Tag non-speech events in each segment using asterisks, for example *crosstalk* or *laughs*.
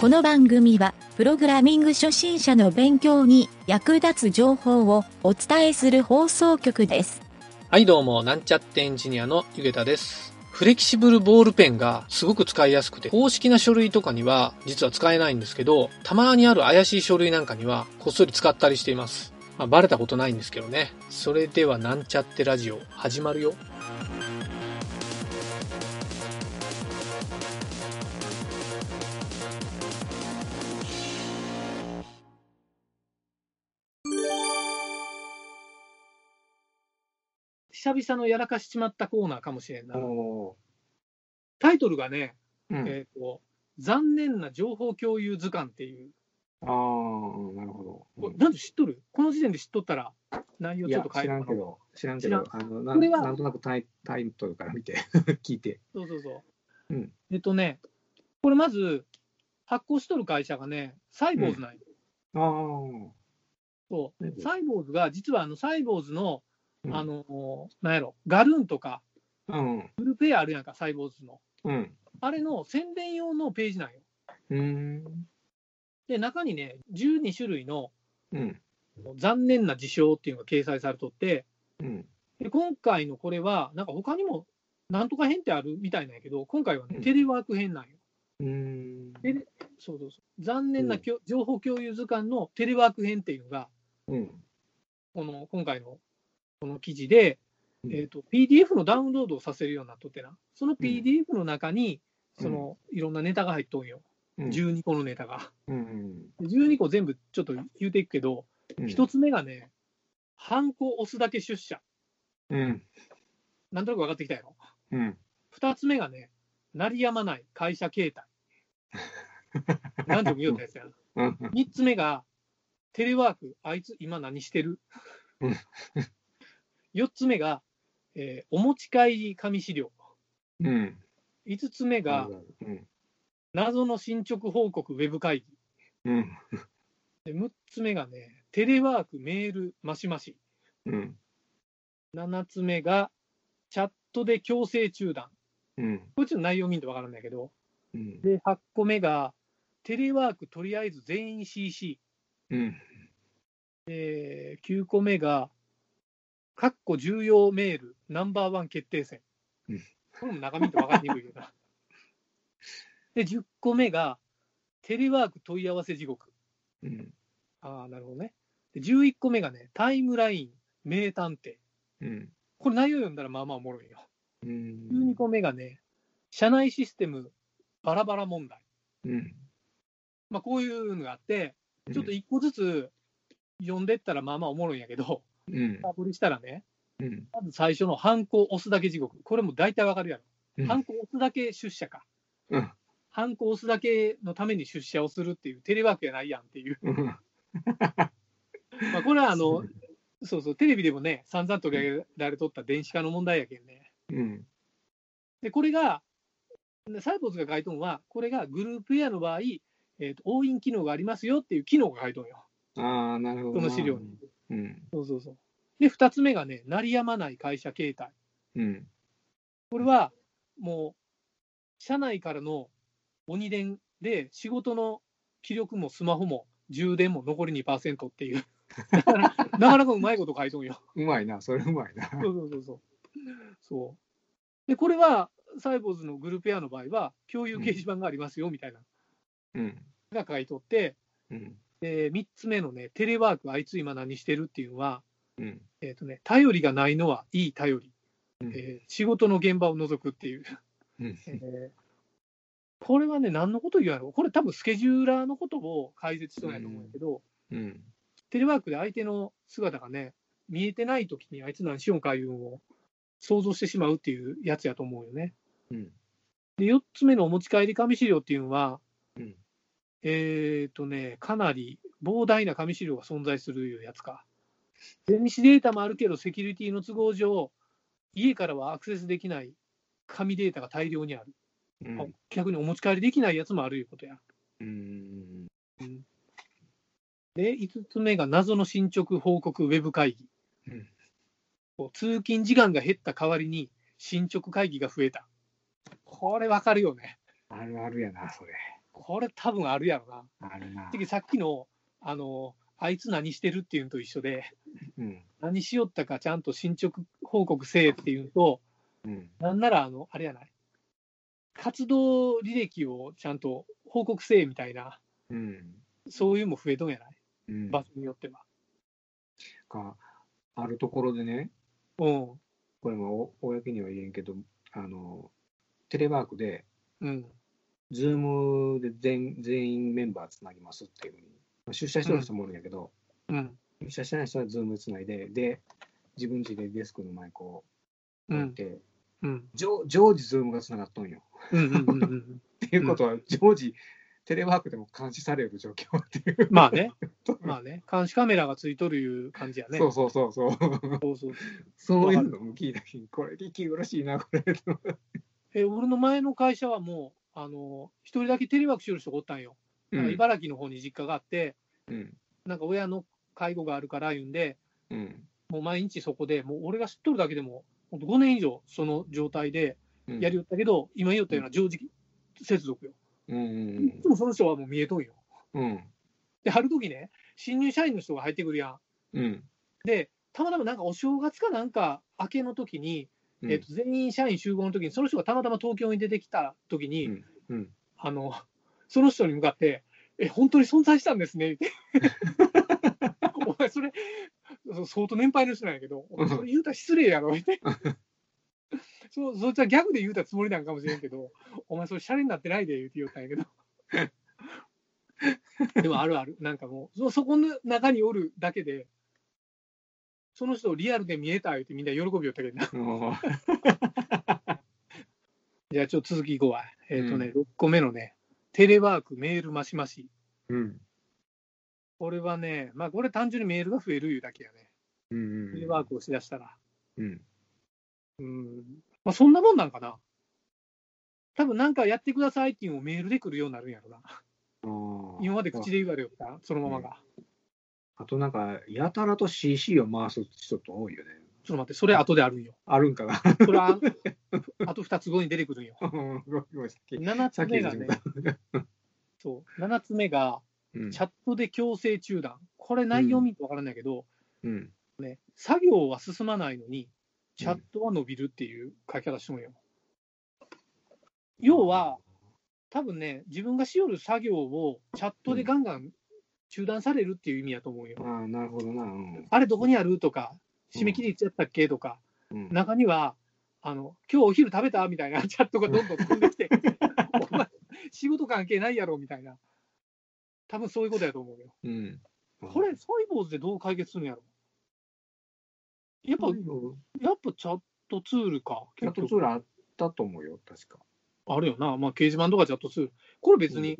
この番組は、プログラミング初心者の勉強に役立つ情報をお伝えする放送局です。はいどうも、なんちゃってエンジニアのゆげたです。フレキシブルボールペンがすごく使いやすくて、公式な書類とかには実は使えないんですけど、たまにある怪しい書類なんかにはこっそり使ったりしています。まあ、バレたことないんですけどね。それではなんちゃってラジオ始まるよ。久々のやらかしちまったコーナーかもしれんな。おタイトルがね、ーうん、えっ、と、残念な情報共有図鑑っていう、ああ、なるほど。これなんで知っとる？この時点で知っとったら、内容ちょっと、変えるからんけど、知らんけど、あのなこれはなんとなくタイタイトルから見て、*laughs* 聞いて。そうそうそう。うん。えっとね、これまず、発行しとる会社がね、サイボーズなんよ。ああ、そう。うんサイボーズが、実はあのサイボーズの、うん。あの、なんやろ、ガルーンとか、うん、フルペアあるやんか、サイボーズの。うん、あれの宣伝用のページなんよ。うーん、で、中にね、12種類のうん、残念な事象っていうのが掲載されとって、うん、で今回のこれは、なんか他にもなんとか編ってあるみたいなんやけど、今回はね、うん。テレワーク編なんよ。うーん、テレそうそうそう。残念なきょ情報共有図鑑のテレワーク編っていうのが、うん、この今回のこの記事で、うん。えーと、PDF のダウンロードをさせるようになっとってな、そのん。PDF の中に、そのいろんなネタが入っとんよ、うん、12個のネタが。うん、で12個全部ちょっと言うていくけど、うん、一つ目がね、ハンコ押すだけ出社。うん、なんとなく分かってきたやろ。うん、二つ目がね、鳴りやまない会社形態。*laughs* 何でも言うたやつやな。うん、三つ目が、テレワーク、あいつ今何してる？うん四つ目が、えーお持ち帰り紙資料。うん、五つ目が、うん、謎の進捗報告ウェブ会議。うん、で6つ目がね、テレワークメールマシマシ。うん、7つ目が、チャットで強制中断。うん、これちょっと内容見んとわからないけど。うん、で、8個目が、テレワークとりあえず全員 CC。うん、えー9個目が、かっこ重要メールナンバーワン決定戦うん。これも中身と分かりにくいよな。*laughs* で、10個目が、テレワーク問い合わせ地獄。うん、ああ、なるほどね。で、11個目がね、タイムライン名探偵。うん、これ内容読んだらまあまあおもろいよ。うん、12個目がね、社内システムバラバラ問題。うん、まあこういうのがあって、ちょっと1個ずつ読んでったらまあまあおもろいんやけど、うん、深掘りしたらね、うん、まず最初のハンコ押すだけ地獄。これも大体わかるやろ。うん、ハンコ押すだけ出社か。うんハンコ押すだけのために出社をするっていうテレワークやないやんっていう。うん、*laughs* まあこれはあの、そうそう、テレビでもね、散々取り上げられとった電子化の問題やけんね。うん、で、これが、サイボーズが書いとんは、これがグループエアの場合、えーと、押印機能がありますよっていう機能が書いとんよ。ああ、なるほどな。この資料に。うん、そうそうそう。で、二つ目がね、鳴りやまない会社形態。うん、これはもう、社内からの鬼電で、仕事の気力もスマホも充電も残り2%っていう、*laughs* なかななかうまいこと書いとんよ。うまいな、それうまいな。そうそうそうそう。そうで、これは、サイボーズのグループエアの場合は、共有掲示板がありますよみたいなうん、のが書いとって、うん、で3つ目のね、テレワーク、あいつ今何してるっていうのは、うん、えっ、とね、頼りがないのはいい頼り、うん。えー仕事の現場を除くっていう。うん、*laughs* えーこれはね、何のこと言うやろこれ多分スケジューラーのことを解説しとんやと思うんやけど、うん、テレワークで相手の姿がね、見えてないときにあいつ何しよんかいうのを想像してしまうっていうやつやと思うよね。うん、で、4つ目のお持ち帰り紙資料っていうのは、うん、えっ、とね、かなり膨大な紙資料が存在するいうやつか。電子データもあるけど、セキュリティの都合上、家からはアクセスできない紙データが大量にある。うん、逆にお持ち帰りできないやつもあるいうことや。うん、で、5つ目が謎の進捗報告ウェブ会議。うんこう通勤時間が減った代わりに進捗会議が増えた。これわかるよね。あるあるやな、それ。これ多分あるやろな。あるな。次さっきの、あの、あいつ何してるっていうのと一緒で、うん。何しよったかちゃんと進捗報告せえっていうのと、うん。なんなら、あの、あれやない。活動履歴をちゃんと報告せえみたいな、うん。そういうのも増えとんやないうん。場所によっては。か、あるところでね、うん。これもお公には言えんけど、あの、テレワークで、うん。 Zoom で全全員メンバーつなぎますっていうふうに、まあ出社してる人もおるんやけど、うん。出社してない人は Zoom でつないで、で、自分家でデスクの前こううん。置いて、うん。常常時 Zoom がつながっとんよ。っていうことは、常時テレワークでも監視される状況っていう。まあね。*laughs* まあね。監視カメラがついとるいう感じやね。そうそうそうそう。そうそうそういうのも聞いたし、これ、息苦しいな、これ。*laughs* え、俺の前の会社はもう、あの、一人だけテレワークしてる人がおったんよ。なんか茨城の方に実家があって、うん。なんか親の介護があるから言うんで、うん。もう毎日そこで、もう俺が知っとるだけでも、ほんと5年以上その状態でうん。やりよったけど、今言ったような常時接続よ。うんいつもその人はもう見えとんよ。うん。うん。で、ある時ね、新入社員の人が入ってくるやん。うん。で、たまたまなんかお正月かなんか明けの時に、うん。えっと全員社員集合の時に、その人がたまたま東京に出てきた時に、うんうん。あの、その人に向かって、え、本当に存在したんですね？って。*laughs* お前、それ、そ相当年配の人なんやけど、お前それ言うたら失礼やろって。そうそいつはギャグで言うたつもりなんかもしれんけど、お前、それシャレになってないで言うて言うたんやけど。*laughs* でもあるある、なんかもう、そそこの中におるだけで、その人をリアルで見えた言うてみんな喜びよったけどな。*laughs* うん *laughs* じゃあちょっと続きいこうわ。えっ、とね、う6個目のね、テレワーク、メール、マシマシ。うん。これはね、まあこれ単純にメールが増えるいうだけやね。うん。テレワークをしだしたら。うん。うん。まあそんなもんなんかな。多分なんかやってくださいっていうのをメールで来るようになるんやろな。あ今まで口で言われよった、そのままが。あとなんか、やたらと CC を回す人って多いよね。ちょっと待って、それ後であるんよ。あるんかな。それは、あと2つ後に出てくるんよ。*laughs* うんごめんごめんさっき7さっきつ目がね、*laughs* そう、7つ目が、うんチャットで強制中断。これ内容見てわからないけど、うん。ね、作業は進まないのに、チャットは伸びるっていう書き方してもんよ。要は、多分ね、自分がしよる作業をチャットでガンガン中断されるっていう意味やと思うよ。ああ、なるほどな。うん。あれどこにある？とか、締め切りいつやったっけ？とか、うん中には、あの、今日お昼食べた？みたいな *laughs* チャットがどんどん飛んできて、*laughs* お前、仕事関係ないやろ？みたいな。多分そういうことやと思うよ。うん。これ、サイボーズでどう解決するんやろ？やっぱ、やっぱチャットツールか。チャットツールあったと思うよ、確か。あるよな。まあ、掲示板とかチャットツール。これ別に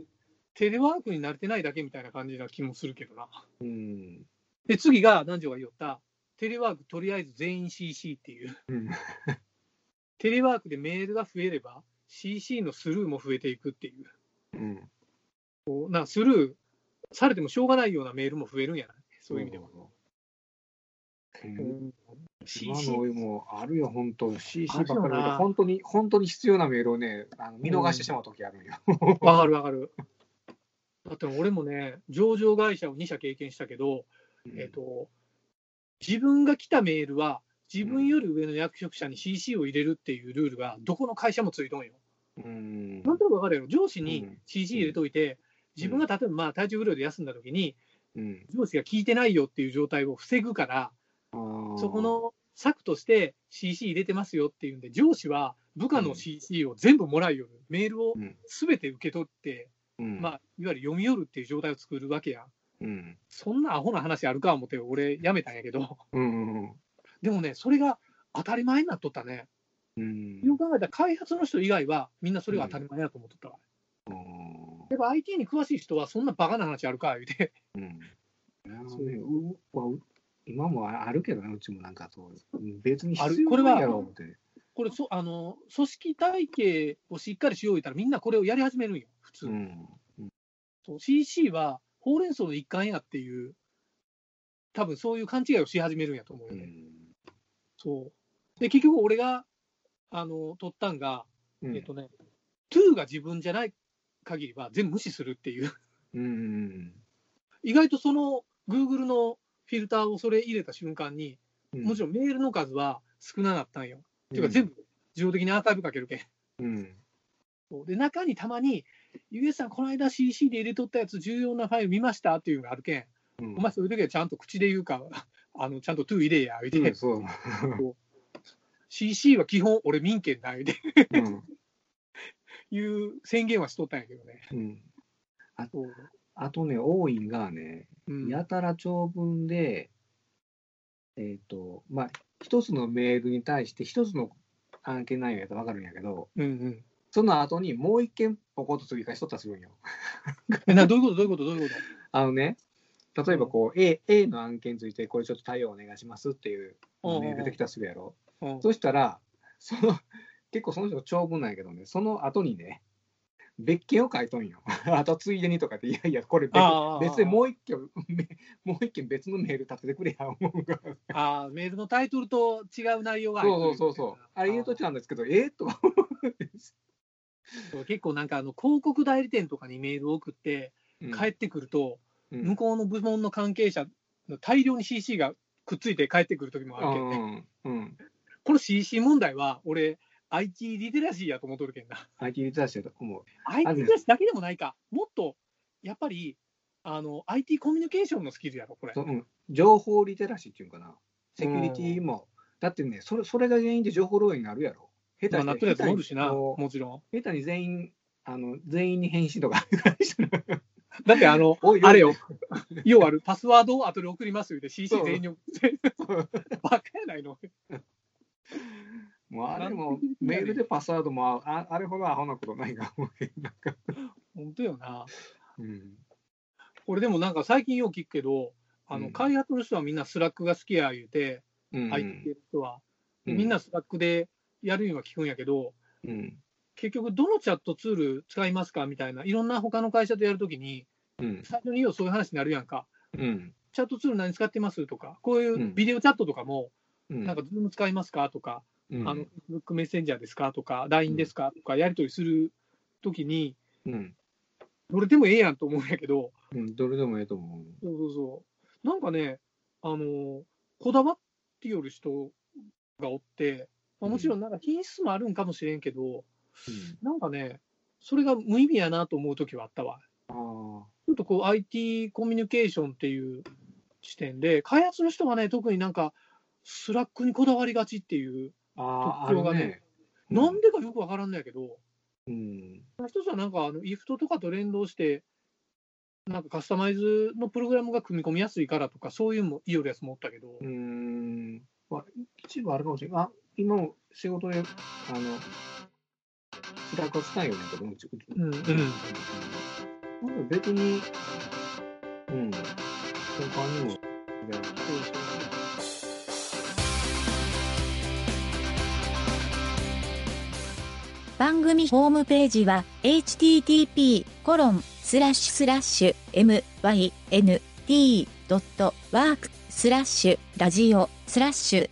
テレワークに慣れてないだけみたいな感じな気もするけどな。うん。で、次が、南條が言った、テレワークとりあえず全員 CC っていう。うん。テレワークでメールが増えれば、CC のスルーも増えていくっていう。うん。こうなスルーされてもしょうがないようなメールも増えるんやない？そういう意味では。うん。うん今もうあるよ、本当 CC ばっかりで、本当に、本当に必要なメールをね、あの見逃してしまうときあるんよ。わかるわかる。だって俺もね、上場会社を2社経験したけど、えっ、と、自分が来たメールは、自分より上の役職者に CC を入れるっていうルールが、どこの会社もついとんよ。うん。なんとなくわかるやろ。上司にうん CC 入れといて、自分が例えばまあ体調不良で休んだ時に、うん。上司が聞いてないよっていう状態を防ぐから、そこ、の策として CC 入れてますよっていうんで、上司は部下の CC を全部もらうように、メールをうん。すべて受け取って、うん。まあ、いわゆる読み寄るっていう状態を作るわけやん。うん。そんなアホな話あるか思って、俺、やめたんやけど、うん。うん。でもね、それが当たり前になっとったね。うん。よく考えたら、開発の人以外は、みんなそれが当たり前だと思っとったわ。やっぱ IT に詳しい人は、そんなバカな話あるか、言うて。うん。いやねうわう今もあるけどね、うちもなんかそう、別に必要あるこれはないやろ思って。これそあの、組織体系をしっかりしよう言ったら、みんなこれをやり始めるんよ、普通。うん。そう CC はほうれん草の一環やっていう、多分そういう勘違いをし始めるんやと思うよね。うん。そうで、結局俺があの取ったんが、うんえっとね、to が自分じゃない限りは全部無視するっていう。うん。意外とその Google のフィルターをそれ入れた瞬間に、うんもちろんメールの数は少なかったんよ。っていううんか全部自動的にアーカイブかけるけん。うん。で、中にたまに、ゆげさん、この間 CC で入れとったやつ、重要なファイル見ましたっていうのがあるけん、うんお前、そういう時はちゃんと口で言うか、*laughs* あのちゃんと to 入れや、言うて、うんそう。*laughs* CC は基本、俺民権だ、言うて、うん。いう宣言はしとったんやけどね。うん。そうあとね、多いんがね、うん、やたら長文で、えっ、と、まあ、一つのメールに対して一つの案件内容やったらわかるんやけど、うんうん。その後にもう一件ポコッと追加しとったりするんよ。えなどういうこと、どういうこと、どういうこあのね、例えばこう、A, A の案件について、これちょっと対応お願いしますっていうとメール出てきたりするやろ。そしたら、その、結構その人長文なんやけどね、その後にね、別件を書いとんよ。*laughs* あとついでにとかって、いやいや、これ別別でもう一件、めもう一件別のメール立ててくれや、思うが。あーメールのタイトルと違う内容が入そうってるそうそうそう。あれ言うとちゃうんですけど、えー、とか思そう結構なんかあの広告代理店とかにメールを送ってう。帰ってくると、うん向こうの部門の関係者の大量に CC がくっついて帰ってくる時もあるけんね、うんうん。この CC 問題は俺 IT リテラシーやと思っとるけんな。IT リテラシーだと思う。IT あるリテラシーだけでもないか。もっとやっぱりあの IT コミュニケーションのスキルやろこれ。そうん、情報リテラシーっていうのかな。セキュリティも、だってねそれ、それが原因で情報漏洩があるやろ。下手まあ、なっとるやつもおるしなもちろん。下手に全員、あの全員に返信とか *laughs* だってあのあれよ。要はパスワードを後で送りますよ。で CC 全員に *laughs* バカやないのもうあれもメールでパスワードもああれほどアホなことないが *laughs* 思うけどなんか、本当よな。うん。俺でもなんか最近よく聞くけどあのうん。開発の人はみんな Slackが好きや言うて、うん、IT の人は、うん。みんな Slackでやるには聞くんやけど、うん。結局、どのチャットツール使いますかみたいな、いろんな他の会社とやるときに、うん。最初にようそういう話になるやんか、うん。チャットツール何使ってますとか、こういううん。ビデオチャットとかも、うん。なんか、 Zoom使いますかとか、うん。あの、Facebook メッセンジャーですか？とか、LINE ですか？とか、やり取りするときに、うん。どれでもええやんと思うんやけど、うん、どれでもええと思う。そうそうそう。なんかね、あの、こだわってよる人がおって、まあ、もちろんなんか品質もあるんかもしれんけど、なんかね、それが無意味やなと思うときはあったわ。ああ、ちょっとこう IT コミュニケーションっていう視点で、開発の人はね、特になんか、Slackにこだわりがちっていう、特徴がねるね。なんでかよくわからんのやけど、うん。一つはなんか、あの、IFT とかと連動して、なんかカスタマイズのプログラムが組み込みやすいからとか、そういうのもいいやつもおったけど、うん。まあ、一部あるかもしれない。あ、今も仕事で、あの、 Slackをしたいよね、うち。うんうんなんか別に、うん。他にも、番組ホームページは http コロンスラッシュスラッシュ mynt.work スラッシュラジオスラッシュ